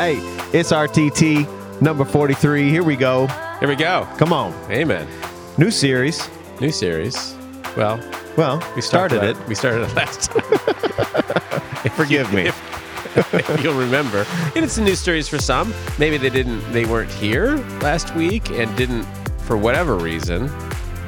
Hey, it's RTT number 43. Here we go. Here we go. Come on. Amen. New series. New series. Well, Well, we started it. We started it last time. Forgive me. If, if you'll remember, and it's a new series for some. Maybe they didn't. They weren't here last week and didn't, for whatever reason,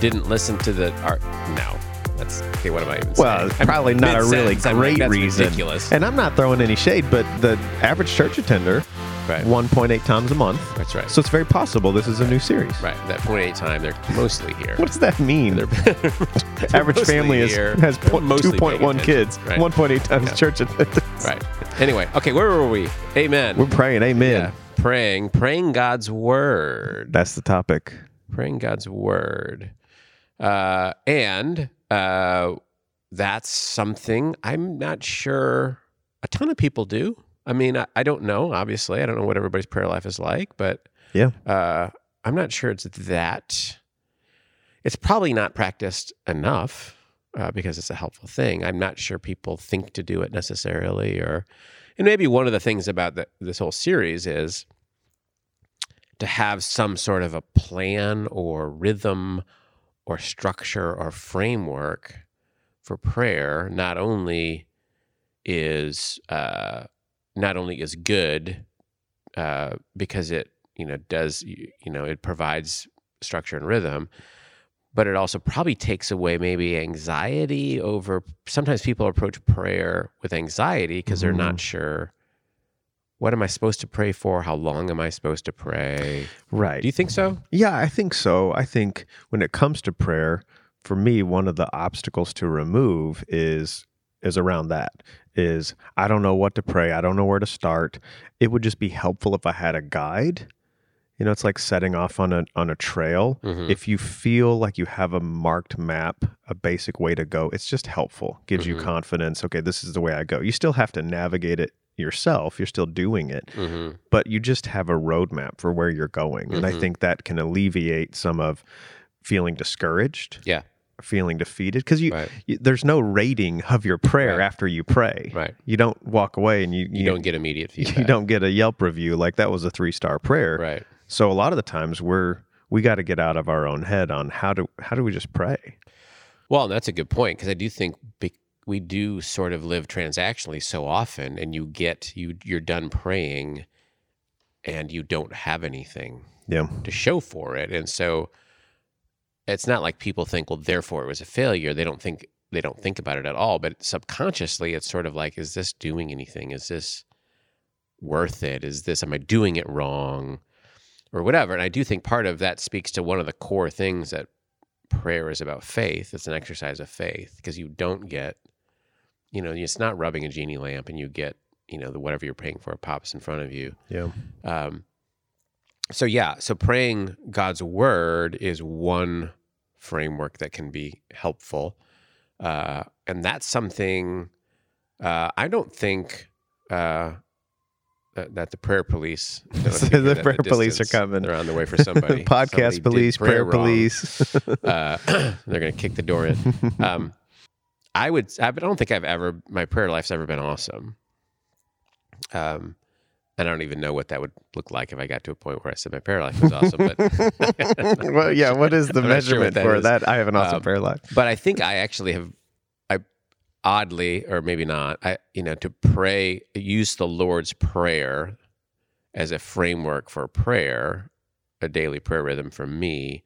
didn't listen to the art. No, that's okay. What am I even Well, saying? probably not a really I'm like, great that's reason. Ridiculous. And I'm not throwing any shade, but the average church attender, Right. 1.8 times a month. That's right. So it's very possible this is a new series. right. That point eight time, they're mostly here. What does that mean? They're, average family is, here. has po- 2.1 kids, Right. 1.8 times Yeah. church attendance. Right. Anyway, okay, where were we? Amen. We're praying. Amen. yeah, praying, praying God's word, That's the topic. praying God's word, uh, and uh, that's something I'm not sure a ton of people do. I mean, I, I don't know. Obviously, I don't know what everybody's prayer life is like, but Yeah. uh, I'm not sure it's that. It's probably not practiced enough uh, because it's a helpful thing. I'm not sure people think to do it necessarily, or and maybe one of the things about the, this whole series is to have some sort of a plan or rhythm or structure or framework for prayer. Not only is uh, not only is good uh, because it you know does you know it provides structure and rhythm but it also probably takes away maybe anxiety over sometimes people approach prayer with anxiety because they're not sure what am i supposed to pray for how long am i supposed to pray Right. do you think so Yeah, I think so. I think when it comes to prayer, for me, one of the obstacles to remove is is around that. Is I don't know what to pray. I don't know where to start. It would just be helpful if I had a guide. You know, it's like setting off on a on a trail. Mhm. If you feel like you have a marked map, a basic way to go, it's just helpful. Gives you Mhm. confidence. Okay, this is the way I go. You still have to navigate it yourself. You're still doing it hmm but you just have a roadmap for where you're going. And I Mhm. think that can alleviate some of feeling discouraged, yeah feeling defeated, because you, right you there's no rating of your prayer Right. after you pray. right You don't walk away and you you, don't get immediate feedback you don't get a Yelp review like that was a three star prayer. right So a lot of the times we're we got to get out of our own head on how do how do we just pray? Well, that's a good point because I do think be- we do sort of live transactionally so often, and you get you you're done praying, and you don't have anything Yeah. to show for it, and so it's not like people think, well, therefore it was a failure. They don't think they don't think about it at all, but subconsciously, it's sort of like, is this doing anything? Is this worth it? Is this am I doing it wrong, or whatever? And I do think part of that speaks to one of the core things that prayer is about faith. It's an exercise of faith because you don't get, you know, it's not rubbing a genie lamp and you get, you know, the whatever you're praying for pops in front of you. Yeah. Um, so yeah, so praying God's word is one framework that can be helpful, uh, and that's something uh, I don't think. Uh, that, that the prayer police, I don't know if you The hear that in prayer police are coming. They're on the way for somebody. Somebody Podcast did police, prayer, wrong police. uh, they're going to kick the door in. Um, I would. I don't think I've ever. My prayer life's ever been awesome. Um, I don't even know what that would look like if I got to a point where I said my prayer life was awesome. But well, yeah, what is the I'm not sure measurement that for is. that? I have an awesome Um, prayer life. but I think I actually have. I oddly, or maybe not. I you know to pray, use the Lord's prayer as a framework for prayer, a daily prayer rhythm for me.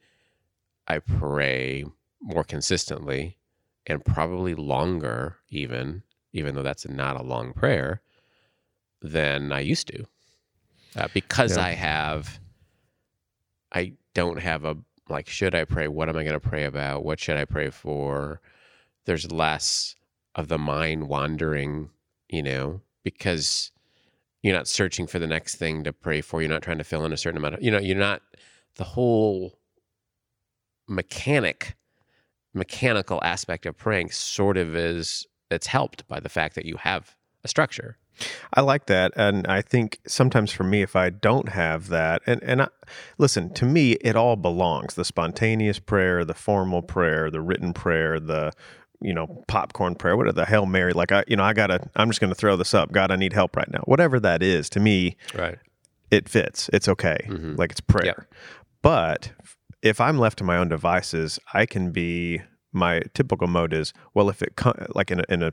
I pray more consistently and probably longer, even even though that's not a long prayer, than I used to, uh, because Yeah. I have. I don't have a like. Should I pray? What am I going to pray about? What should I pray for? There's less of the mind wandering, you know, because you're not searching for the next thing to pray for. You're not trying to fill in a certain amount of, you know, you're not the whole mechanic, mechanical aspect of praying sort of is, it's helped by the fact that you have a structure. I like that, and I think sometimes for me, if I don't have that, and and I, listen to me, it all belongs: the spontaneous prayer, the formal prayer, the written prayer, the you know, popcorn prayer, whatever the Hail Mary? Like I, you know, I gotta, I'm just gonna throw this up. God, I need help right now. Whatever that is, to me, Right. it fits. It's okay. Mhm. Like it's prayer. Yep. But if I'm left to my own devices, I can be my typical mode is well if it like in a, in a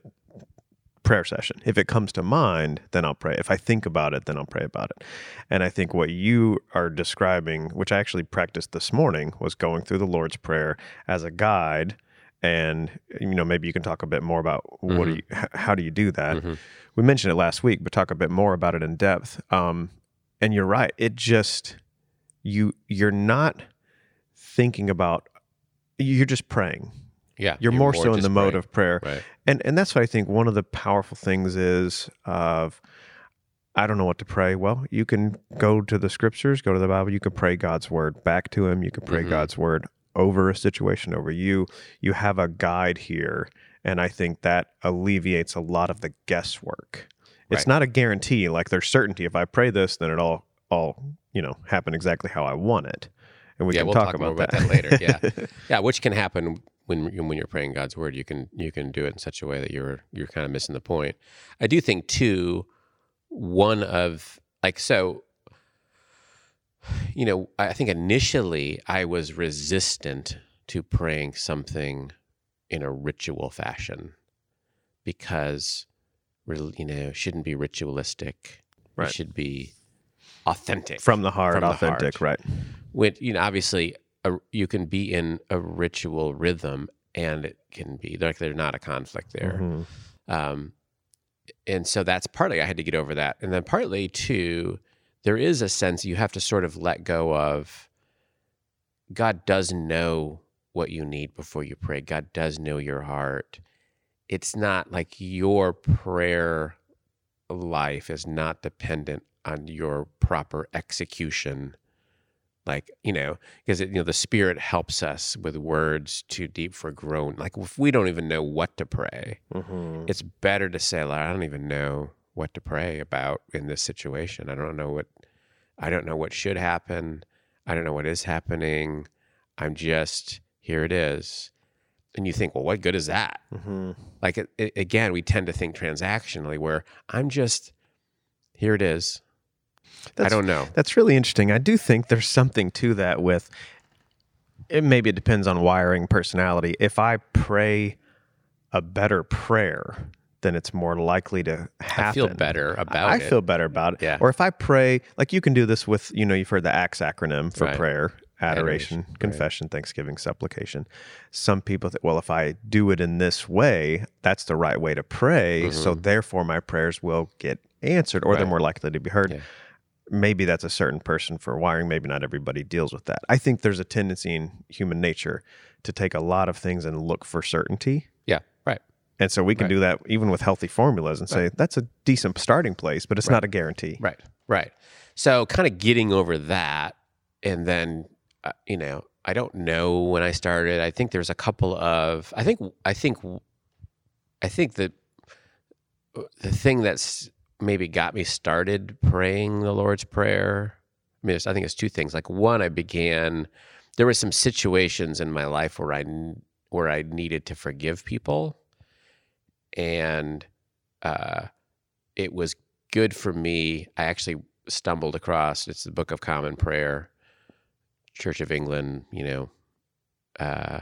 prayer session. If it comes to mind then I'll pray. If I think about it then I'll pray about it. And I think what you are describing which I actually practiced this morning was going through the Lord's prayer as a guide. And you know maybe you can talk a bit more about what do you how do you do that? Mhm. we mentioned it last week but talk a bit more about it in depth. Um and you're right. It just you you're not thinking about you're just praying Yeah. you're, more, so in the mode praying. of prayer Right. and and that's what i think one of the powerful things is of i don't know what to pray well you can go to the scriptures go to the bible you can pray god's word back to him you can pray Mhm. god's word over a situation over you you have a guide here and i think that alleviates a lot of the guesswork it's not a guarantee like there's certainty if i pray this then it all all you know happen exactly how i want it and we Yeah, can we'll talk, talk about, more about that. that later, yeah. Yeah, which can happen when when you're praying God's word. You can you can do it in such a way that you're you're kind of missing the point. I do think too, one of like so. You know, I think initially I was resistant to praying something in a ritual fashion because, you know, shouldn't be ritualistic. Right. It should be authentic from the heart From the authentic heart. right which you know obviously a, you can be in a ritual rhythm and it can be like there's not a conflict there. Mhm. um, and so that's partly i had to get over that. And then partly too there is a sense you have to sort of let go of god does know what you need before you pray. God does know your heart. It's not like your prayer life is not dependent on your proper execution like you know because you know the spirit helps us with words too deep for groan like if we don't even know what to pray Mhm. it's better to say like, i don't even know what to pray about in this situation. I don't know what i don't know what should happen. I don't know what is happening. I'm just here it is. And you think well what good is that? Mhm. like it, it, again we tend to think transactionally where i'm just here it is i don't know That's really interesting. I do think there's something to that with it maybe it depends on wiring personality. If I pray a better prayer, then it's more likely to happen. i feel better about I it I feel better about it. Yeah. Or if I pray, like you can do this with, you know, you've heard the ACTS acronym for Right. prayer, adoration, Adoration, right. confession, thanksgiving, supplication. Some people think, well, if I do it in this way, that's the right way to pray. So therefore my prayers will get answered or they're Mm-hmm. More likely to be heard. Yeah. Maybe that's a certain person for wiring. Maybe not everybody deals with that. I think there's a tendency in human nature to take a lot of things and look for certainty. yeah right And so we can Right. do that even with healthy formulas and say that's a decent starting place, but it's not a guarantee. Right, right. So, kind of getting over that, and then, uh, you know, I don't know when I started. I think there's a couple of. I think. I think. I think that the thing that's maybe got me started praying the Lord's Prayer. I mean, I think it's two things. Like one, I began. There were some situations in my life where I where I needed to forgive people, and uh, it was good for me. I actually stumbled across it's the Book of Common Prayer, Church of England. You know, uh,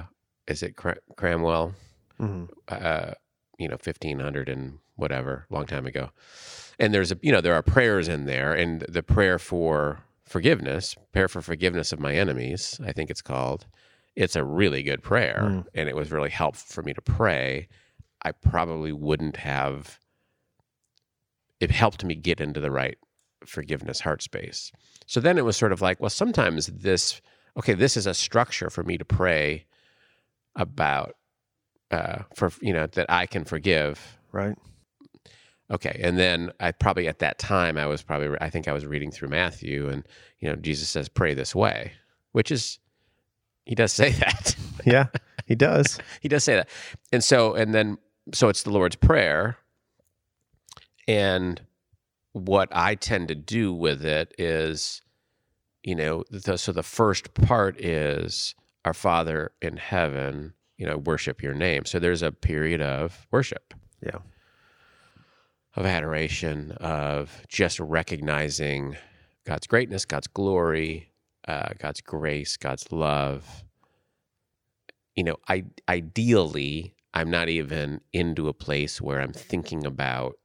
is it Cra- Cramwell? Mhm. Uh, you know, fifteen hundred and whatever, long time ago. And there's a you know there are prayers in there, and the prayer for forgiveness, prayer for forgiveness of my enemies, I think it's called. It's a really good prayer, Mm. and it was really helpful for me to pray. I probably wouldn't have. It helped me get into the right forgiveness heart space. So then it was sort of like, well, sometimes this, okay, this is a structure for me to pray about, uh, for you know that I can forgive. Right. Okay, and then I probably at that time I was probably I think I was reading through Matthew, and you know Jesus says pray this way, which is he does say that. Yeah, he does. he does say that. And so, and then, so it's the Lord's Prayer. And what I tend to do with it is, you know, the, so the first part is Our Father in heaven, you know, worship your name. So there's a period of worship, Yeah. Of adoration, of just recognizing God's greatness, God's glory, uh, God's grace, God's love. You know, I ideally, I'm not even into a place where I'm thinking about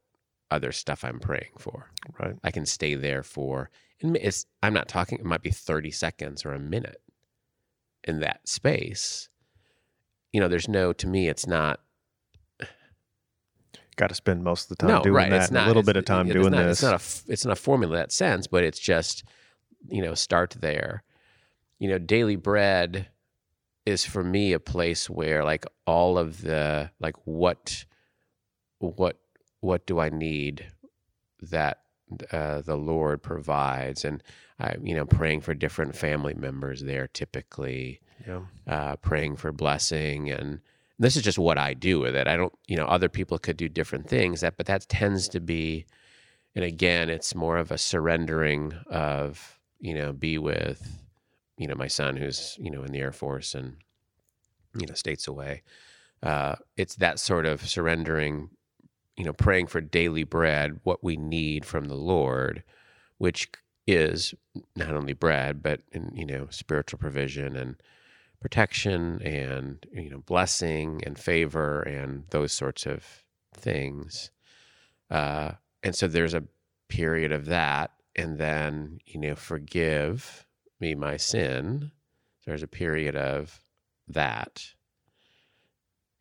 other stuff I'm praying for. Right. I can stay there for, and it's, I'm not talking, it might be 30 seconds or a minute in that space. You know, there's no, to me, it's not, Got to spend most of the time no, doing right. that. It's and not, a little bit of time doing it's not, this. It's not, a, it's not a formula in that sense, but it's just, you know, start there. You know, daily bread is for me a place where like all of the, like what, what, what do I need that uh, the Lord provides? And I, you know, praying for different family members there typically yeah. uh, praying for blessing and this is just what I do with it. I don't, you know, other people could do different things that, but that tends to be, and again, it's more of a surrendering of, you know, be with, you know, my son who's, you know, in the Air Force and, you know, states away. Uh, it's that sort of surrendering, you know, praying for daily bread, what we need from the Lord, which is not only bread, but, in, you know, spiritual provision and, protection and you know blessing and favor and those sorts of things. Uh, and so there's a period of that. And then you know forgive me my sin. There's a period of that.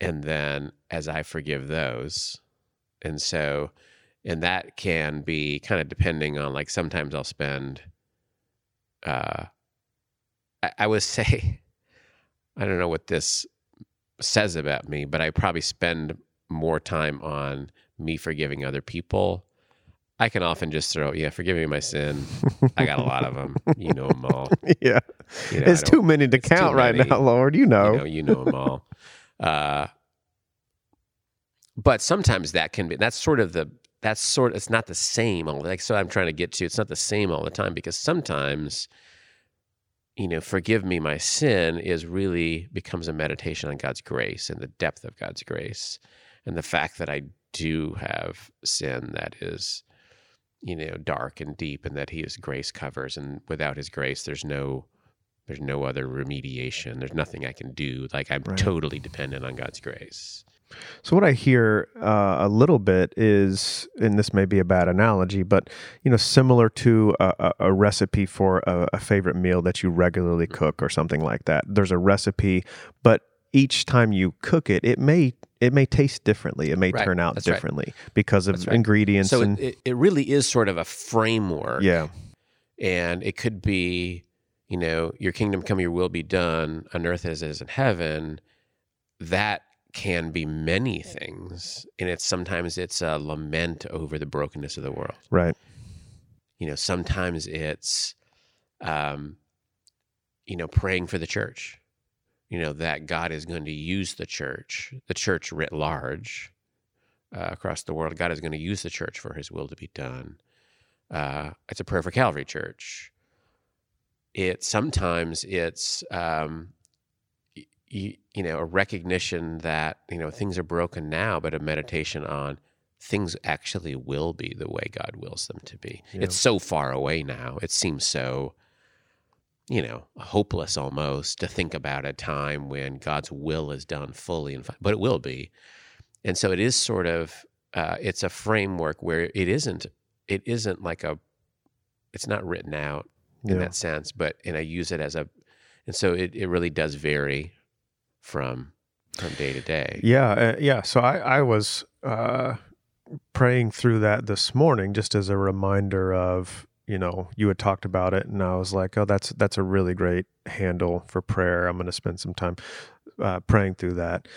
And then as i forgive those. And so and that can be kind of depending on like sometimes i'll spend uh I, I would say I don't know what this says about me, but I probably spend more time on me forgiving other people. I can often just throw, yeah, forgive me my sin. I got a lot of them. You know them all. yeah. You know, it's too many to count right many. now, Lord. You know. You know, you know them all. Uh, but sometimes that can be. That's sort of the. That's sort. of, It's not the same. all Like so, I'm trying to get to. It's not the same all the time because sometimes, you know, forgive me my sin is really becomes a meditation on God's grace and the depth of God's grace, and the fact that I do have sin that is, you know, dark and deep, and that His grace covers, and without His grace, there's no there's no other remediation. There's nothing I can do. Like I'm Right. totally dependent on God's grace. So what I hear uh, a little bit is, and this may be a bad analogy, but you know, similar to a, a, recipe for a, a favorite meal that you regularly cook or something like that. There's a recipe, but each time you cook it, it may it may taste differently. It may Right. turn out That's right. differently because of right. ingredients So and it, it, it really is sort of a framework. yeah, And it could be, you know, your kingdom come, your will be done on earth as it is in heaven. That can be many things. And it's sometimes it's a lament over the brokenness of the world. right, you know sometimes it's um you know praying for the church. You know that god is going to use the church the church writ large uh, across the world. God is going to use the church for his will to be done. Uh, it's a prayer for calvary church. It sometimes it's um, you, you know a recognition that you know things are broken now but a meditation on things actually will be the way god wills them to be. Yeah. it's so far away now. It seems so you know hopeless almost to think about a time when god's will is done fully and but it will be. And so it is sort of uh, it's a framework where it isn't it isn't like a it's not written out in yeah, that sense, but and I use it as a, and so it, it really does vary from from day to day. yeah, uh, yeah. So I I was uh, praying through that this morning just as a reminder of you know you had talked about it and I was like oh that's that's a really great handle for prayer. I'm going to spend some time uh, praying through that.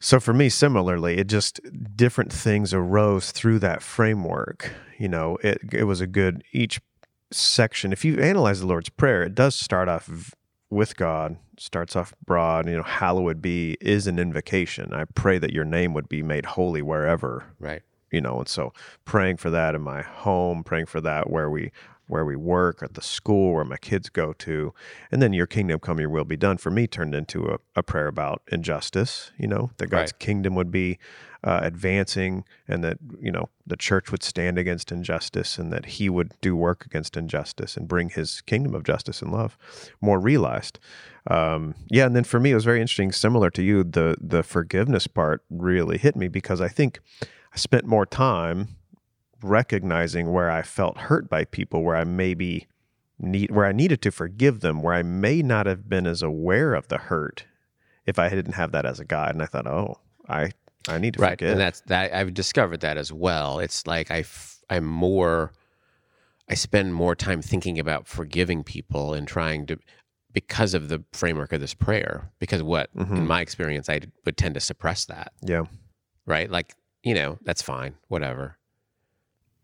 So for me, similarly, it just different things arose through that framework. You know, it it was a good each section. If you analyze the Lord's Prayer, it does start off with God, starts off broad. You know, hallowed be is an invocation. I pray that your name would be made holy wherever Right. you know and so praying for that in my home praying for that where we where we work at the school where my kids go to. And then your kingdom come, your will be done for me turned into a, a prayer about injustice, you know, that God's Right. kingdom would be uh, advancing and that, you know, the church would stand against injustice and that he would do work against injustice and bring his kingdom of justice and love more realized. Um, yeah. And then for me, it was very interesting, similar to you, the, the forgiveness part really hit me because I think I spent more time recognizing where I felt hurt by people, where I maybe need where I needed to forgive them, where I may not have been as aware of the hurt if I didn't have that as a guide. And I thought, oh, I I need to right forgive. and that's that i've discovered that as well it's like i f- i'm more i spend more time thinking about forgiving people and trying to because of the framework of this prayer because what in Mhm. my experience i would tend to suppress that yeah, right like you know that's fine whatever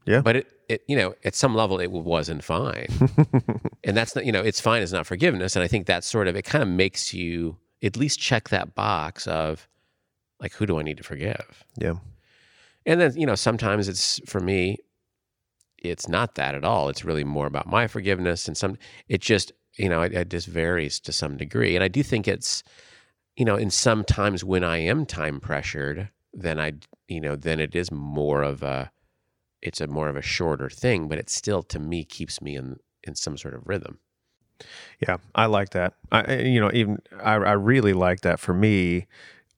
Yeah. but it, it you know at some level it wasn't fine and that's not you know it's fine is not forgiveness and i think that sort of it kind of makes you at least check that box of like who do i need to forgive yeah, and then, you know, sometimes it's for me, it's not that at all. It's really more about my forgiveness. And some, it just, you know, it, it just varies to some degree. And I do think it's, you know, in some times when I am time pressured, then I, you know, then it is more of a, it's a more of a shorter thing, but it still to me keeps me in, in some sort of rhythm. yeah. I like that. I I- you know even I I really like that. For me,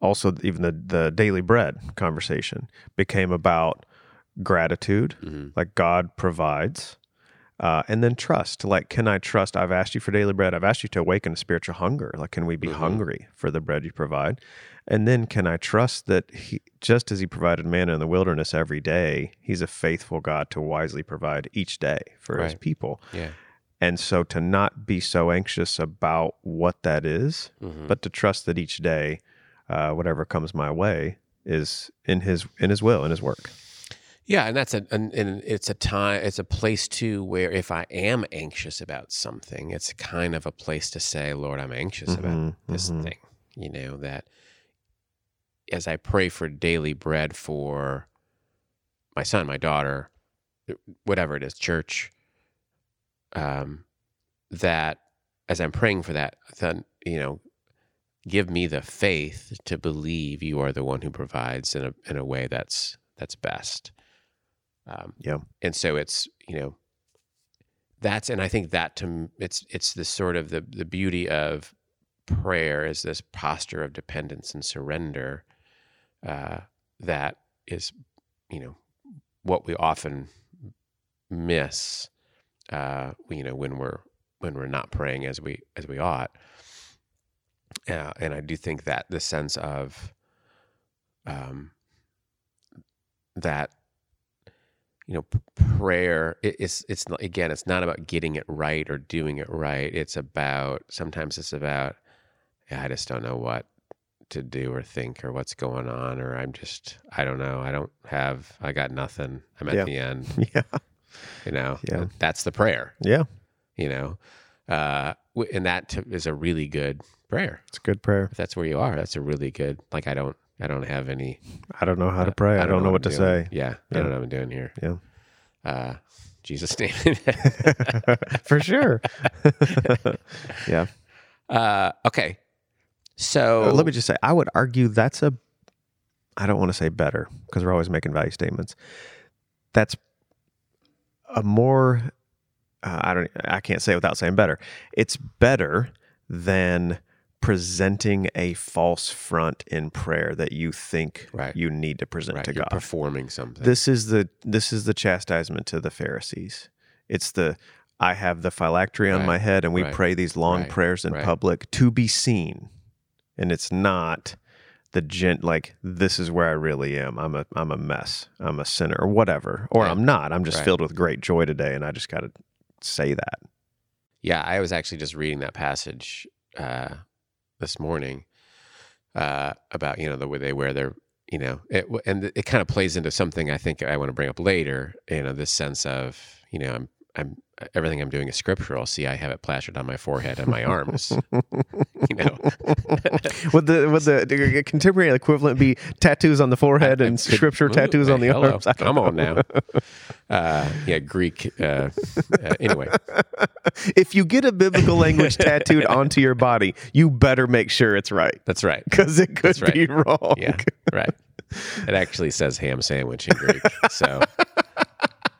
also even the the daily bread conversation became about gratitude Mhm. like God provides, uh, and then trust. Like, can I trust? I've asked you for daily bread. I've asked you to awaken a spiritual hunger. Like, can we be Mhm. hungry for the bread you provide? And then, can I trust that He, just as He provided manna in the wilderness every day, He's a faithful God to wisely provide each day for His people. Yeah. And so, to not be so anxious about what that is, Mhm. but to trust that each day, uh, whatever comes my way, is in His in His will in His work. Yeah, and that's a and, and it's a time it's a place too where if I am anxious about something, it's kind of a place to say, Lord, I'm anxious about Mhm, this mhm. thing. You know, that as I pray for daily bread for my son, my daughter, whatever it is, church, um, that as I'm praying for that, then, you know, give me the faith to believe you are the one who provides in a in a way that's that's best. Um, Yeah. and so it's you know that's and I think that to it's it's this sort of the the beauty of prayer is this posture of dependence and surrender uh, that is you know what we often miss uh, you know when we're when we're not praying as we as we ought uh, and I do think that the sense of um, that you know prayer it, it's it's again it's not about getting it right or doing it right it's about sometimes it's about yeah, I just don't know what to do or think or what's going on or I'm just I don't know I don't have I got nothing I'm at Yeah. the end Yeah. you know Yeah. that's the prayer Yeah. you know uh and that to, is a really good prayer It's a good prayer. if that's where you are that's a really good like I don't I don't have any I don't know how to pray. I, don't know what to I'm say. doing. Yeah, I don't know what I'm doing here. Yeah. Uh, Jesus' name. For sure. yeah. uh, okay. So Uh, let me just say, I would argue that's a, I don't want to say better because we're always making value statements. That's a more, uh, I don't, I can't say it without saying better. It's better than presenting a false front in prayer that you think Right. you need to present right, to you're God. performing something. This is the this is the chastisement to the Pharisees. It's the I have the phylactery on my head and we right, pray these long right, prayers in right. public to be seen. And it's not the gent like this is where I really am. I'm a I'm a mess. I'm a sinner or whatever. Or Right, I'm not. I'm just right. filled with great joy today and I just got to say that. yeah, I was actually just reading that passage uh, this morning uh, about you know the way they wear their you know it, and it kind of plays into something I think I want to bring up later. You know, this sense of you know I'm I'm everything I'm doing is scriptural. See, I have it plastered on my forehead and my arms. you know, would the would the, contemporary equivalent be tattoos on the forehead and scripture tattoos on the hello. arms? Come know. on now. Uh, yeah, Greek. Uh, uh, anyway, If you get a biblical language tattooed onto your body, you better make sure it's right that's right. because it could right. be wrong. Yeah, right. It actually says ham sandwich in Greek. So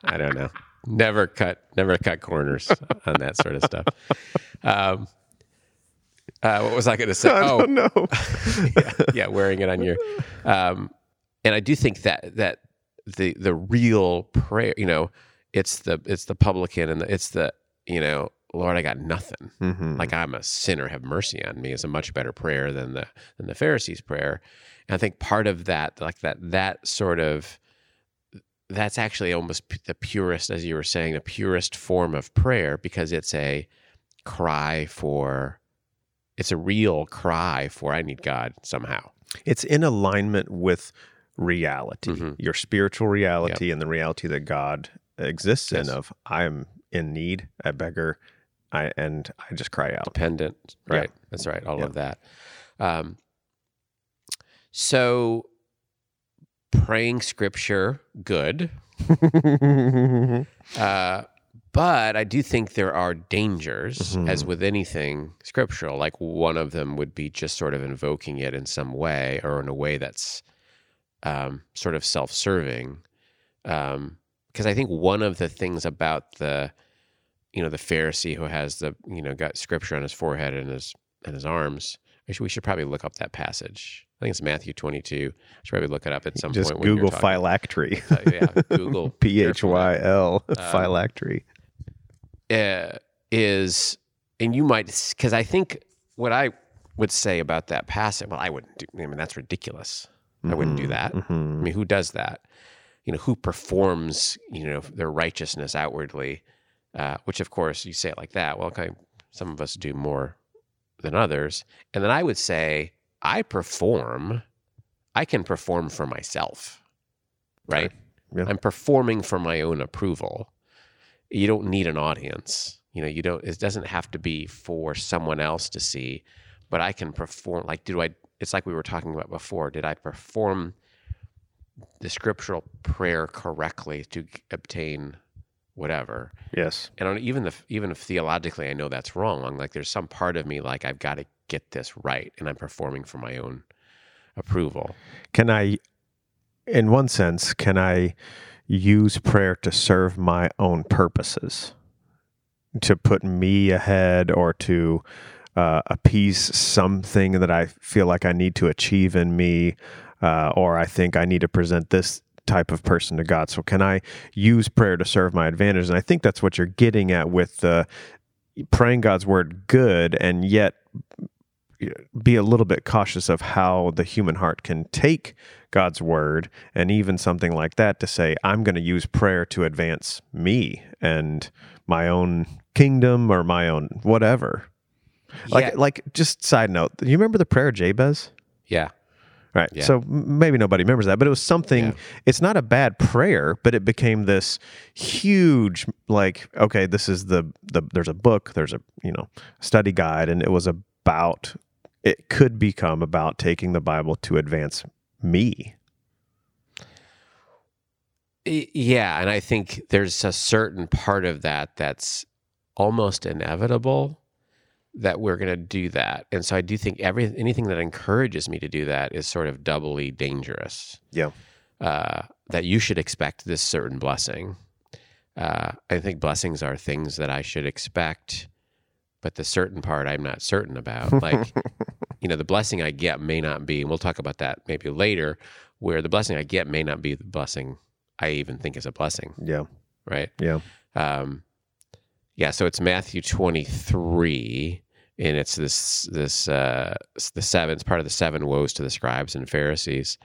I don't know. Never cut, never cut corners on that sort of stuff. Um, uh, what was I going to say? I oh, don't yeah, yeah, wearing it on your. Um, and I do think that that the the real prayer, you know, it's the it's the publican and the, it's the you know, Lord, I got nothing. Mhm. Like I'm a sinner, have mercy on me is a much better prayer than the than the Pharisees' prayer. And I think part of that, like that that sort of that's actually almost the purest, as you were saying, the purest form of prayer because it's a cry for it's a real cry for I need God somehow. It's in alignment with reality, Mhm. your spiritual reality, and the reality that God exists Yes. in. Of I am in need, a beggar, I and I just cry out. dependent. Yeah. Right. That's right. All Yeah. of that. Um, so praying scripture, good. Uh, but I do think there are dangers, as with anything scriptural. Like one of them would be just sort of invoking it in some way or in a way that's um, sort of self serving. Because I think one of the things about the, you know, the Pharisee who has the, you know, got scripture on his forehead and his and his arms. We should probably look up that passage. I think it's Matthew 22. I should probably look it up at some just point. you're Google phylactery. Uh, yeah, Google P H Y L Um, phylactery. uh, is, and you might, because I think what I would say about that passage, well, I wouldn't do, I mean, that's ridiculous. I wouldn't do that. I Mhm. mean, who does that? You know, who performs, you know, their righteousness outwardly, uh, which of course you say it like that. Well, okay, some of us do more than others. And then I would say, I perform, I can perform for myself, right? Yeah. I'm performing for my own approval. You don't need an audience. You know, you don't, it doesn't have to be for someone else to see, but I can perform. Like, do I, it's like we were talking about before. Did I perform the scriptural prayer correctly to obtain whatever? Yes. And on, even if even if theologically I know that's wrong, like there's some part of me like I've got to get this right, and I'm performing for my own approval. Can I, in one sense, can I use prayer to serve my own purposes? To put me ahead or to uh, appease something that I feel like I need to achieve in me, uh, or I think I need to present this type of person to God. So, can I use prayer to serve my advantage? And I think that's what you're getting at with the praying God's word good, and yet be a little bit cautious of how the human heart can take God's word and even something like that to say, I'm going to use prayer to advance me and my own kingdom or my own whatever. Like, yeah, like just side note, you remember the prayer of Jabez? yeah, Right. Yeah. So maybe nobody remembers that, but it was something. Yeah. It's not a bad prayer, but it became this huge, like, okay, this is the the. There's a book, there's a you know study guide, and it was about. It could become about taking the Bible to advance me. Yeah. And I think there's a certain part of that that's almost inevitable that we're going to do that. And so I do think every anything that encourages me to do that is sort of doubly dangerous. Yeah. uh, that you should expect this certain blessing. Uh, I think blessings are things that I should expect, but the certain part I'm not certain about. Like, you know, the blessing I get may not be, and we'll talk about that maybe later, where the blessing I get may not be the blessing I even think is a blessing, Yeah. right? Yeah. Um, yeah, so it's Matthew 23, and it's this this uh, the seven. It's part of the seven woes to the scribes and Pharisees,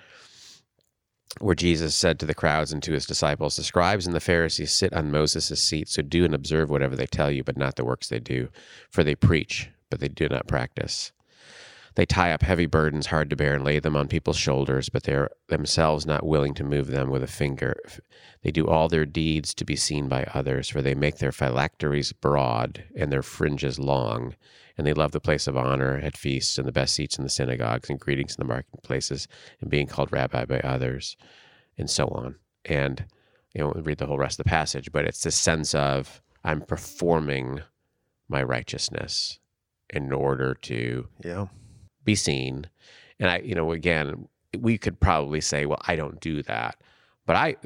where Jesus said to the crowds and to his disciples, "The scribes and the Pharisees sit on Moses' seat, so do and observe whatever they tell you, but not the works they do, for they preach, but they do not practice." They tie up heavy burdens hard to bear and lay them on people's shoulders, but they're themselves not willing to move them with a finger. They do all their deeds to be seen by others, for they make their phylacteries broad and their fringes long. And they love the place of honor at feasts and the best seats in the synagogues and greetings in the marketplaces and being called rabbi by others, and so on. And you know, read the whole rest of the passage, but it's this sense of I'm performing my righteousness in order to Yeah. be seen. And I, you know, again, we could probably say, well, I don't do that. But I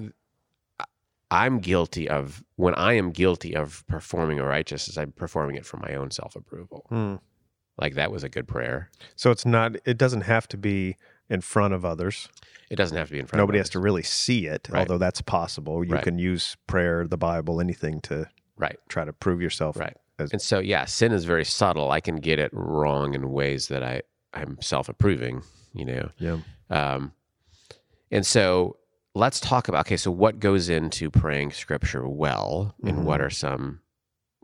I'm guilty of when I am guilty of performing a righteousness, I'm performing it for my own self-approval. Mm. Like that was a good prayer. So it's not. It doesn't have to be in front of others. It doesn't have to be in front Nobody has to really see it, Right. although that's possible. You Right. can use prayer, the Bible, anything to Right. try to prove yourself. Right. as- And so yeah, sin is very subtle. I can get it wrong in ways that I I'm self-approving, you know. Yeah. Um, and so let's talk about okay, so what goes into praying scripture well, and Mhm. what are some,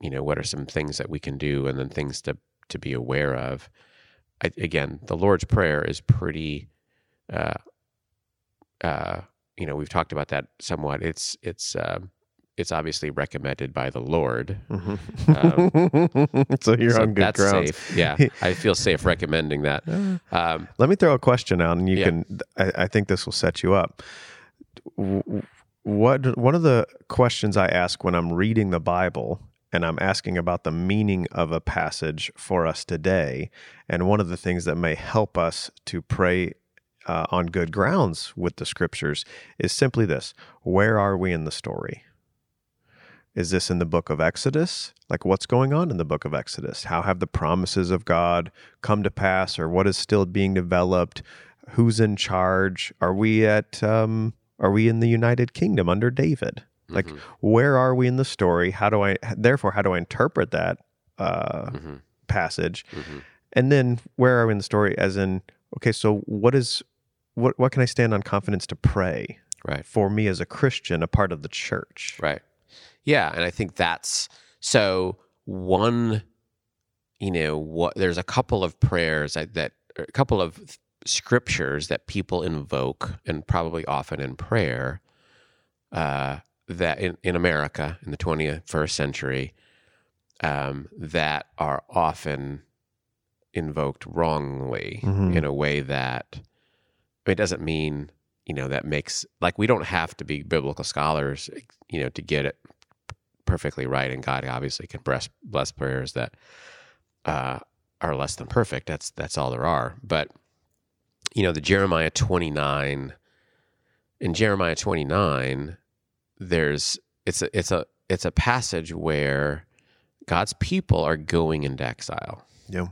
you know, what are some things that we can do, and then things to to be aware of. I, again, the Lord's prayer is pretty. Uh, uh, you know, we've talked about that somewhat. It's it's um, it's obviously recommended by the Lord. so you're so on good safe. Yeah, I feel safe recommending that. Um, Let me throw a question out, and you Yeah. can. I, I think this will set you up. What one of the questions I ask when I'm reading the Bible and I'm asking about the meaning of a passage for us today, and one of the things that may help us to pray uh, on good grounds with the scriptures is simply this: Where are we in the story? Is this in the book of Exodus? Like, what's going on in the book of Exodus? How have the promises of God come to pass, or what is still being developed? Who's in charge? Are we at? Um, are we in the United Kingdom under David? Like, mhm, where are we in the story? How do I? Therefore, how do I interpret that uh, mhm, passage? mhm. And then, where are we in the story? As in, okay, so what is? What what can I stand on confidence to pray right. for me as a Christian, a part of the church? Right. Yeah, and I think that's so one you know, what there's a couple of prayers that, that a couple of scriptures that people invoke and probably often in prayer uh that in, in America in the 21st century um that are often invoked wrongly Mhm. in a way that it doesn't mean you know that makes like we don't have to be biblical scholars you know to get it perfectly right and god obviously can bless, bless prayers that uh, are less than perfect that's that's all there are but you know the jeremiah 29 in jeremiah 29 there's it's a it's a it's a passage where god's people are going into exile Yeah.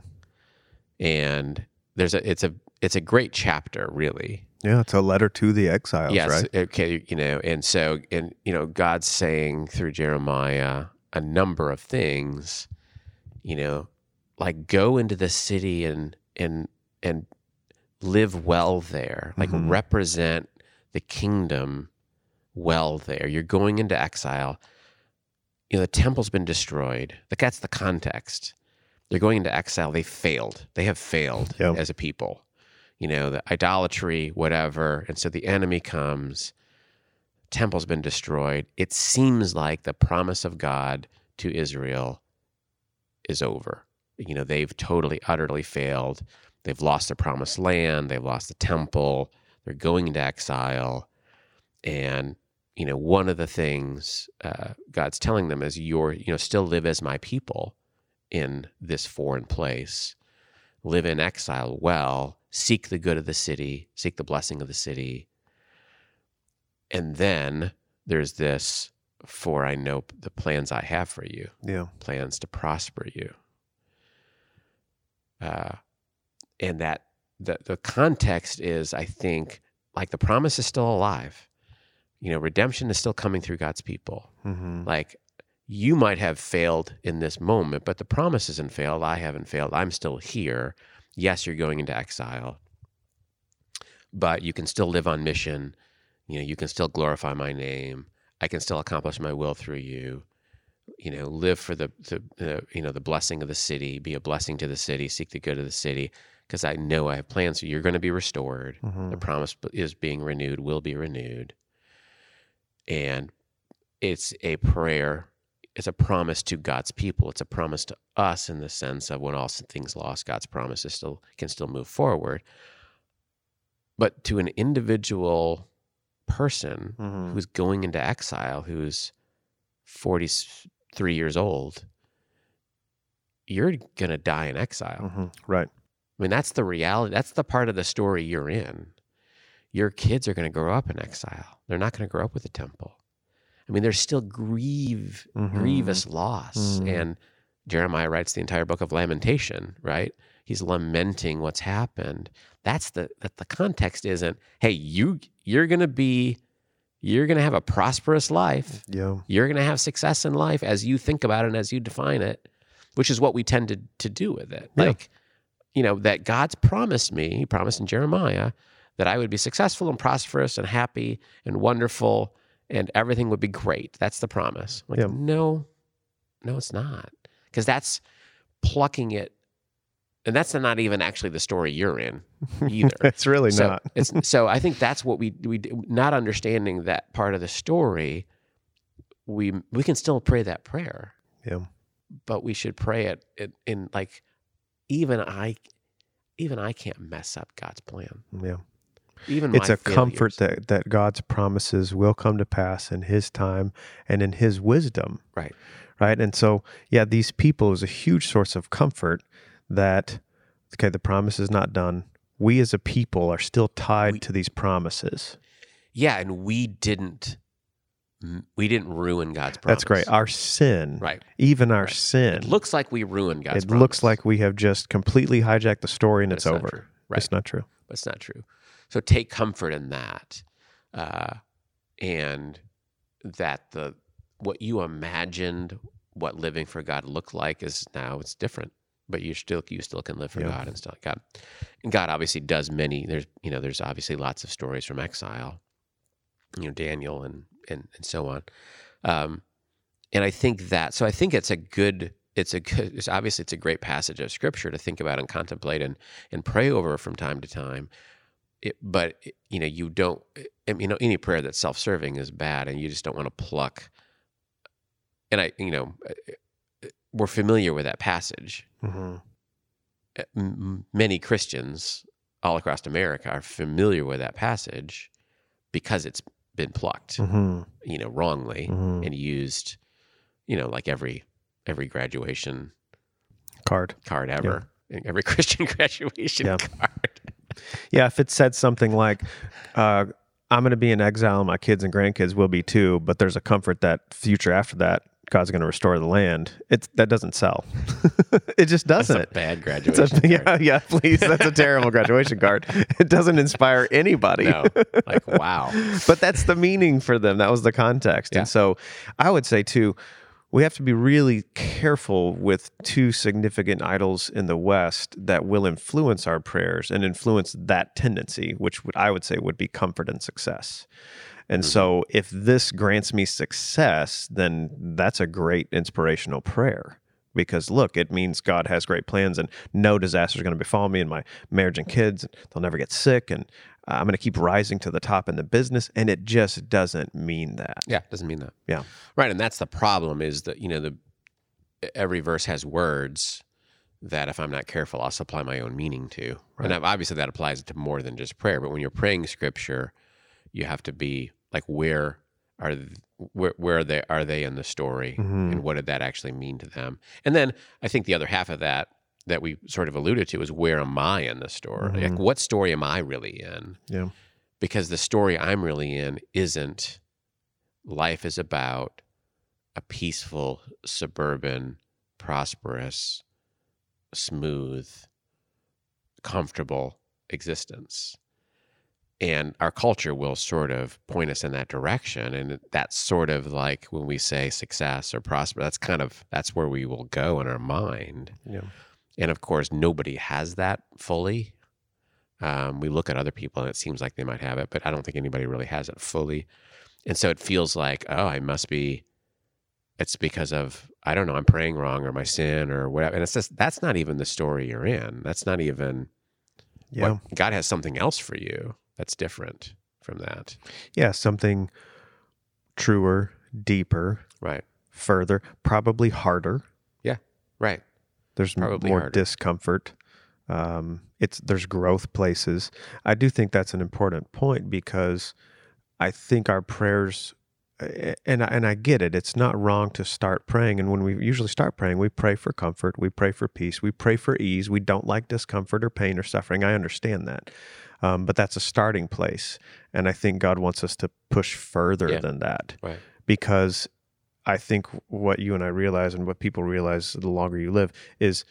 and there's a it's a it's a great chapter really Yeah, it's a letter to the exiles, yes right? okay you know and so and you know god's saying through jeremiah a number of things you know like go into the city and and and live well there like Mhm. represent the kingdom well there. You're going into exile. You know the temple's been destroyed. Like that's the context. They're going into exile. They failed. They have failed Yeah. as a people. You know the idolatry whatever. And so the enemy comes. Temple's been destroyed. It seems like the promise of god to israel is over. You know they've totally utterly failed they've lost their promised land. They've lost the temple. They're going into exile. And you know one of the things uh, god's telling them is you're you know still live as my people in this foreign place. Live in exile well. Seek the good of the city. Seek the blessing of the city. And then there's this for i know the plans i have for you. Yeah. plans to prosper you. Uh, and that the the context is, I think, like the promise is still alive. You know, redemption is still coming through God's people. hmm Like you might have failed in this moment, but the promise isn't failed. I haven't failed. I'm still here. Yes, you're going into exile, but you can still live on mission. You know, you can still glorify my name. I can still accomplish my will through you. You know, live for the, the uh, you know the blessing of the city. Be a blessing to the city. Seek the good of the city. Because I know I have plans. So you're going to be restored. Mhm. The promise is being renewed, will be renewed. And it's a prayer, it's a promise to God's people. It's a promise to us in the sense of when all things lost, God's promises still can still move forward. But to an individual person Mhm. who's going into exile, who's 43 years old, you're going to die in exile. Mhm. Right. I mean, that's the reality. That's the part of the story you're in. Your kids are going to grow up in exile. They're not going to grow up with the temple. I mean, there's still grieve, Mhm. grievous loss. Mhm. And Jeremiah writes the entire book of Lamentation, right? He's lamenting what's happened. That's the that the context isn't, hey, you you're going to be you're going to have a prosperous life. Yeah. You're going to have success in life as you think about it and as you define it, which is what we tend to, to do with it. Yeah. Like, you know, that God's promised me, he promised in Jeremiah, that I would be successful and prosperous and happy and wonderful and everything would be great. That's the promise. Like, Yeah. no, no, it's not. Because that's plucking it. And that's not even actually the story you're in either. it's really so not. it's so I think that's what we we not understanding that part of the story. We we can still pray that prayer, Yeah. but we should pray it, it in like even I even I can't mess up God's plan. Yeah. Even It's a comfort that, that God's promises will come to pass in his time and in his wisdom. Right. Right. And so, yeah, these people is a huge source of comfort that, okay, the promise is not done. We as a people are still tied We- to these promises. yeah, and we didn't we didn't ruin God's promise. That's great. Our sin, Right. even our Right. sin, It looks like we ruined God's it promise. looks like we have just completely hijacked the story and but it's, over. Right. It's not true. but it's not true. So take comfort in that, uh, and that the what you imagined what living for God looked like is now it's different. But you still you still can live for Yeah. God and still God. And God obviously does many. There's you know there's obviously lots of stories from exile, you know Daniel and and and so on. Um, and I think that so I think it's a good it's a good it's obviously it's a great passage of scripture to think about and contemplate and and pray over from time to time. It, but you know you don't you know any prayer that's self-serving is bad and you just don't want to pluck and I you know we're familiar with that passage hmm Uh, m- m- many Christians all across America are familiar with that passage because it's been plucked hmm you know wrongly hmm and used you know like every every graduation Card. card ever. Every Christian graduation Yeah. card. Yeah, if it said something like, uh, "I'm going to be in exile, and my kids and grandkids will be too," but there's a comfort that future after that, God's going to restore the land. It that doesn't sell. it just doesn't. a bad It's graduation. a, yeah, yeah, please. That's a terrible graduation card. It doesn't inspire anybody. No, like wow. but that's the meaning for them. That was the context. Yeah. And so I would say, too, we have to be really careful with two significant idols in the West that will influence our prayers and influence that tendency, which would, I would say would be comfort and success. And so if this grants me success, then that's a great inspirational prayer. Because look, it means God has great plans and no disaster is going to befall me and my marriage and kids. They'll never get sick. And uh, I'm going to keep rising to the top in the business. And it just doesn't mean that. Yeah, it doesn't mean that. Yeah. Right, and that's the problem is that you know the every verse has words that if I'm not careful, I'll supply my own meaning to, and obviously that applies to more than just prayer. But when you're praying Scripture, you have to be like, where are where where are they are they in the story, Mhm. and what did that actually mean to them? And then I think the other half of that that we sort of alluded to is where am I in the story? Like, Mhm. what story am I really in? Yeah. because the story I'm really in isn't life is about a peaceful, suburban, prosperous, smooth, comfortable existence. And our culture will sort of point us in that direction. And that's sort of like when we say success or prosper, that's kind of that's where we will go in our mind. Yeah. And of course, nobody has that fully. Um, we look at other people and it seems like they might have it, but I don't think anybody really has it fully. And so it feels like, oh, I must be, it's because of, I don't know, I'm praying wrong or my sin or whatever. And it's just, that's not even the story you're in. That's not even, Yeah. what, God has something else for you that's different from that. Yeah, something truer, deeper, Right. further, probably harder. Yeah, right. There's Probably more harder. discomfort. Um, it's there's growth places. I do think that's an important point because I think our prayers, and I, and I get it. It's not wrong to start praying, and when we usually start praying, we pray for comfort, we pray for peace, we pray for ease. We don't like discomfort or pain or suffering. I understand that, um, but that's a starting place, and I think God wants us to push further Yeah. than that Right. because I think what you and I realize and what people realize the longer you live is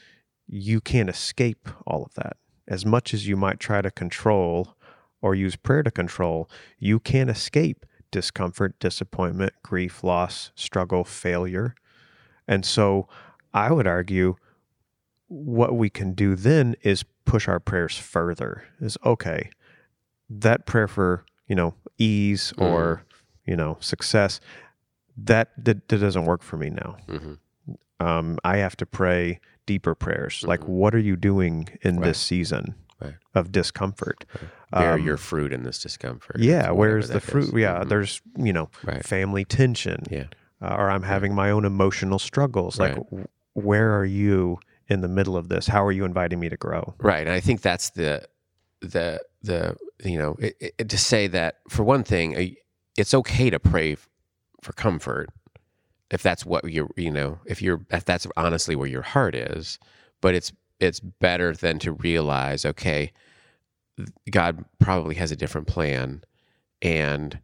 you can't escape all of that. As much as you might try to control or use prayer to control, you can't escape discomfort, disappointment, grief, loss, struggle, failure. And so I would argue what we can do then is push our prayers further. Is okay, that prayer for, you know, ease or, you know, success, that, that, that doesn't work for me now hmm um, I have to pray deeper prayers. Like, Mhm. what are you doing in Right. this season Right. of discomfort? Bear Um, your fruit in this discomfort. yeah, where's the fruit? is. Yeah, Mhm. there's you know Right. family tension, Yeah. uh, or I'm having my own emotional struggles. Like, Right. where are you in the middle of this? How are you inviting me to grow? Right. And I think that's the the the you know it, it, to say that for one thing, it's okay to pray for comfort if that's what you're you know if you're if that's honestly where your heart is. But it's it's better than to realize okay, God probably has a different plan, and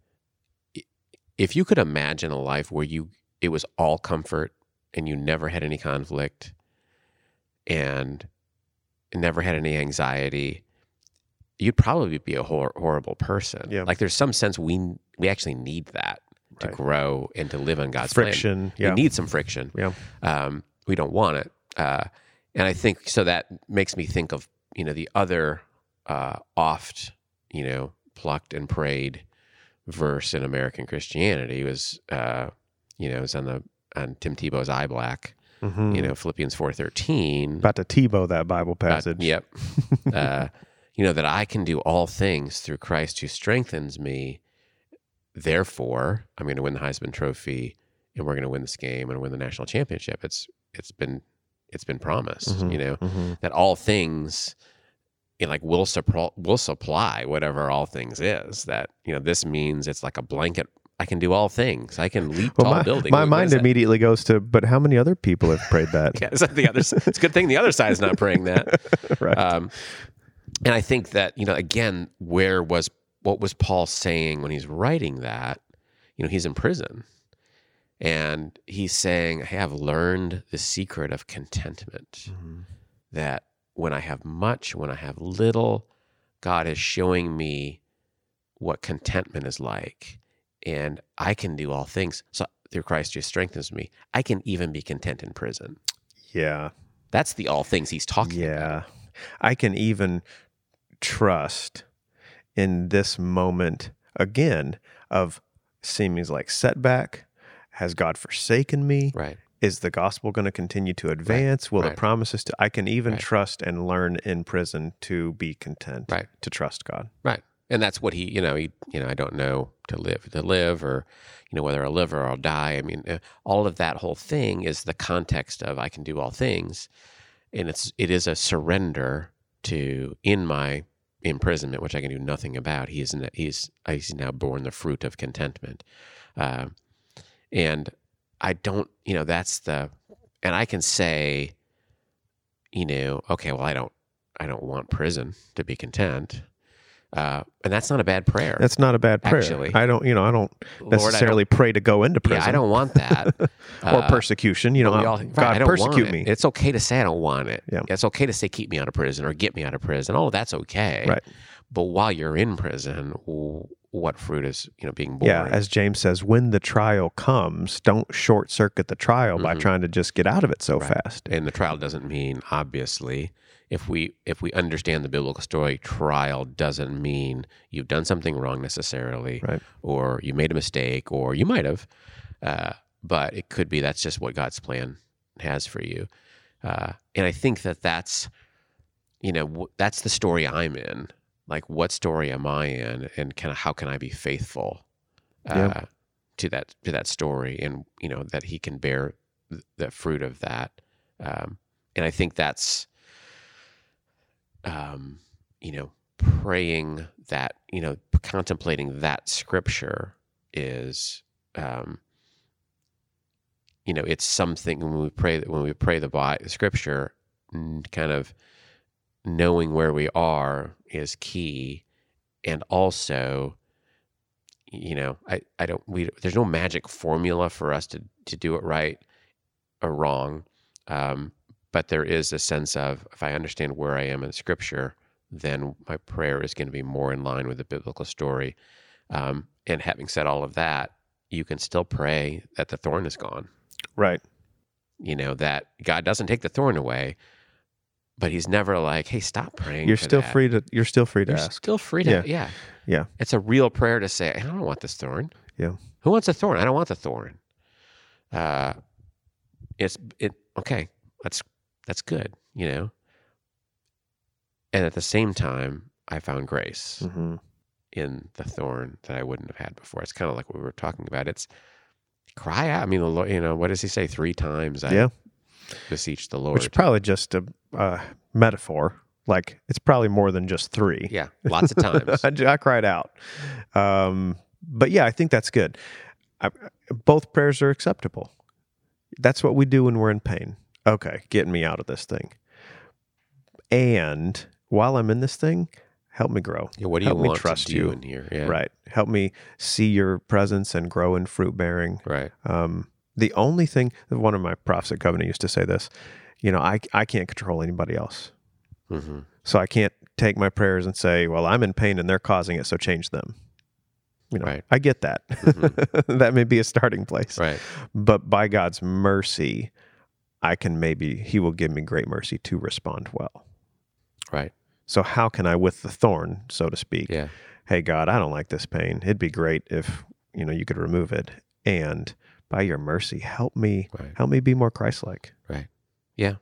if you could imagine a life where you it was all comfort and you never had any conflict and never had any anxiety, you'd probably be a hor- horrible person. Yeah. Like there's some sense we we actually need that to Right. grow and to live on God's plan. Friction, We need some friction. Yeah. Um, we don't want it. Uh, and I think so that makes me think of, you know, the other uh, oft, you know, plucked and prayed verse in American Christianity was, uh, you know, it was on the on Tim Tebow's eye black, Mhm. you know, Philippians four thirteen. about to Tebow that Bible Uh, passage. yep. uh, you know, that I can do all things through Christ who strengthens me. Therefore, I'm going to win the Heisman Trophy and we're going to win this game and win the national championship. It's it's been it's been promised, Mhm. you know, Mhm. that all things you know, like will supply will supply whatever all things is. That, you know, this means it's like a blanket I can do all things. I can leap Well, tall my, buildings. my What- mind immediately goes to, but how many other people have prayed that? Yeah, it's the other. It's a good thing the other side is not praying that. right. Um, and I think that you know, again, where was what was Paul saying when he's writing that? You know, he's in prison, and he's saying, "I have learned the secret of contentment. Mhm. That when I have much, when I have little, God is showing me what contentment is like, and I can do all things. So through Christ, who strengthens me, I can even be content in prison. Yeah. That's the all things he's talking about. Yeah. I can even trust in this moment again of seeming like setback. Has God forsaken me? Right. Is the gospel going to continue to advance? Will right. the promises to I can even Right. trust and learn in prison to be content, Right. to trust God. Right. And that's what he, you know, he, you know, I don't know to live, to live, or, you know, whether I'll live or I'll die. I mean, uh, all of that whole thing is the context of I can do all things. And it's, it is a surrender to, in my imprisonment, which I can do nothing about. He is, he's, he's now born the fruit of contentment. Uh, and I don't, you know, that's the, and I can say, you know, okay, well, I don't, I don't want prison to be content. Uh, and that's not a bad prayer. That's not a bad prayer. Actually. I don't, you know, I don't Lord, I don't- necessarily pray to go into prison yeah, I don't want that. or Uh, persecution. You know, all- God right, I don't want persecute it. me. It's okay to say I don't want it. Yeah. It's okay to say keep me out of prison or get me out of prison. All of that's okay. Right. But while you're in prison, what fruit is you know being born? Yeah, as James says, when the trial comes, don't short circuit the trial by Mhm. trying to just get out of it so Right. fast. and the trial doesn't mean obviously if we if we understand the biblical story trial doesn't mean you've done something wrong necessarily Right. or you made a mistake or you might have uh, but it could be that's just what god's plan has for you uh, and i think that that's you know, w- that's the story I'm in. Like, what story am I in, and kind of how can I be faithful uh, Yeah. to that to that story, and you know that He can bear th- the fruit of that. Um, and I think that's, um, you know, praying that, you know, contemplating that scripture is, um, you know, it's something when we pray when we pray the Bi- scripture, n- kind of knowing where we are is key, and also, you know, I I don't we there's no magic formula for us to to do it right or wrong, um, but there is a sense of if I understand where I am in Scripture, then my prayer is going to be more in line with the biblical story. Um, and having said all of that, you can still pray that the thorn is gone. Right. You know that God doesn't take the thorn away, but He's never like, "Hey, stop praying." You're still that." free to you're still free to You're ask. still free to, Yeah. yeah. Yeah. It's a real prayer to say, I don't want this thorn. Yeah. Who wants a thorn? I don't want the thorn. Uh, it's it okay. That's that's good, you know. And at the same time, I found grace hmm in the thorn that I wouldn't have had before. It's kind of like what we were talking about. It's cry out. I mean, the Lord, you know, what does He say? Three times I Yeah. beseech the Lord. Which is probably just a uh, metaphor. Like it's probably more than just three. yeah, lots of times. I, I cried out. Um, but yeah, I think that's good. I, both prayers are acceptable. That's what we do when we're in pain. Okay, getting me out of this thing. And while I'm in this thing, help me grow. Yeah, what do you Help me want trust to do you. in here? Yeah, Right. Help me see your presence and grow in fruit bearing. right. Um, the only thing, one of my profs at Covenant used to say this, you know, I, I can't control anybody else. hmm So I can't take my prayers and say, well, I'm in pain and they're causing it, so change them. You know, Right. I get that. Mhm. that may be a starting place. Right. But by God's mercy, I can maybe, He will give me great mercy to respond well. Right. So, how can I, with the thorn, so to speak, Yeah. hey, God, I don't like this pain. It'd be great if, you know, you could remove it. And by your mercy, help me, Right. help me be more Christ like. Right. Yeah.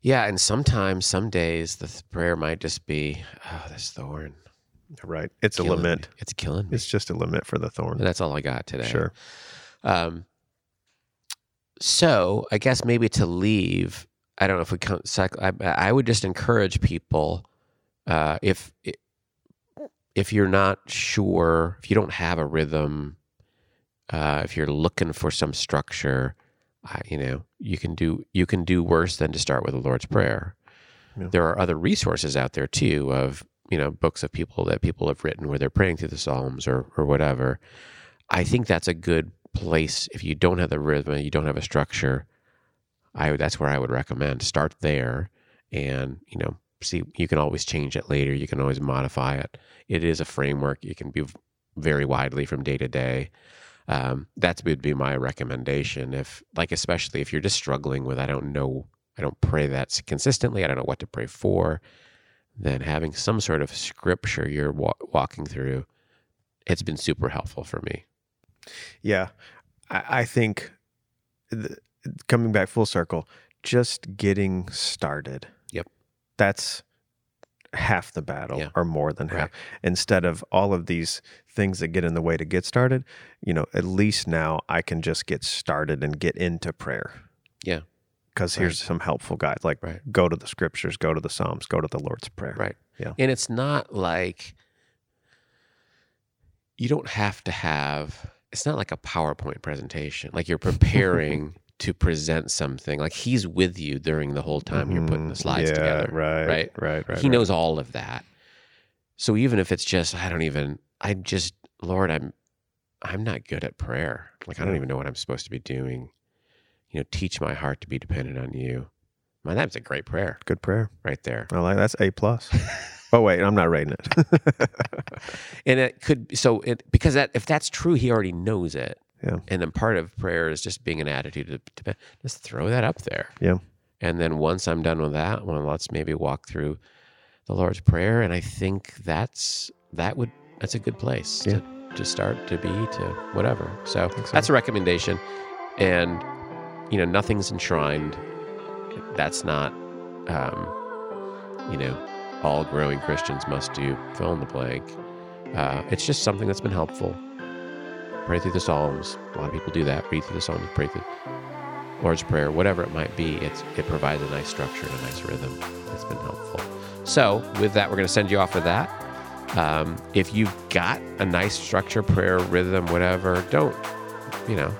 Yeah. And sometimes, some days, the th- prayer might just be, oh, this thorn. Right. It's a killing me. lament. It's killing me. It's just a lament for the thorn. And that's all I got today. Sure. Um, so I guess maybe to leave, I don't know if we come, cycle, I, I would just encourage people, uh, if, if you're not sure, if you don't have a rhythm, uh, if you're looking for some structure, I, you know, you can do, you can do worse than to start with the Lord's Prayer. Yeah. There are other resources out there too of, you know, books of people that people have written where they're praying through the Psalms or, or whatever. I think that's a good place if you don't have the rhythm, you don't have a structure. I that's where I would recommend start there, and you know, see you can always change it later. You can always modify it. It is a framework. It can be very widely from day to day. Um, that would be my recommendation. If like, especially if you're just struggling with, I don't know, I don't pray that consistently. I don't know what to pray for. Then having some sort of scripture you're wa- walking through, it's been super helpful for me. Yeah, I, I think th- coming back full circle, just getting started. Yep. That's half the battle Yeah. or more than half. Right. Instead of all of these things that get in the way to get started, you know, at least now I can just get started and get into prayer. Yeah. Because here's some helpful guides like Right. go to the scriptures, go to the Psalms, go to the Lord's Prayer. Right. Yeah. And it's not like you don't have to have it's not like a PowerPoint presentation. Like you're preparing to present something. Like he's with you during the whole time you're putting the Mhm. slides Yeah, together. Right. right? Right. Right. he right. knows all of that. So even if it's just I don't even I just Lord, I'm I'm not good at prayer. Like I don't even know what I'm supposed to be doing. You know, teach my heart to be dependent on you. Man, that's a great prayer Good prayer. right there. I like that's A plus. oh wait, I'm not rating it. and it could so it because that if that's true he already knows it Yeah. and then part of prayer is just being an attitude to, to just throw that up there Yeah. and then once i'm done with that well let's maybe walk through the lord's prayer and i think that's that would that's a good place Yeah. to, to start to be to whatever so so. that's a recommendation and you know nothing's enshrined that's not um you know, all growing Christians must do fill in the blank. Uh, it's just something that's been helpful. Pray through the Psalms. A lot of people do that. Read through the Psalms, pray through Lord's Prayer, whatever it might be. It's it provides a nice structure and a nice rhythm. It's been helpful. So with that, we're going to send you off with that. Um, if you've got a nice structure, prayer, rhythm, whatever, don't you know?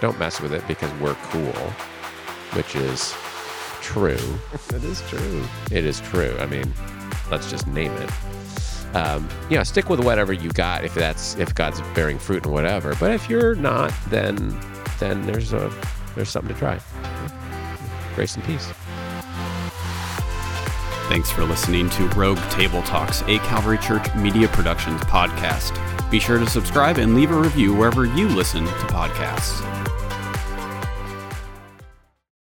Don't mess with it because we're cool, which is true. It is true. It is true. I mean, let's just name it. Um, you know, stick with whatever you got if that's if God's bearing fruit and whatever. But if you're not, then then there's a there's something to try. Grace and peace. Thanks for listening to Rogue Table Talks, a Calvary Church Media Productions podcast. Be sure to subscribe and leave a review wherever you listen to podcasts.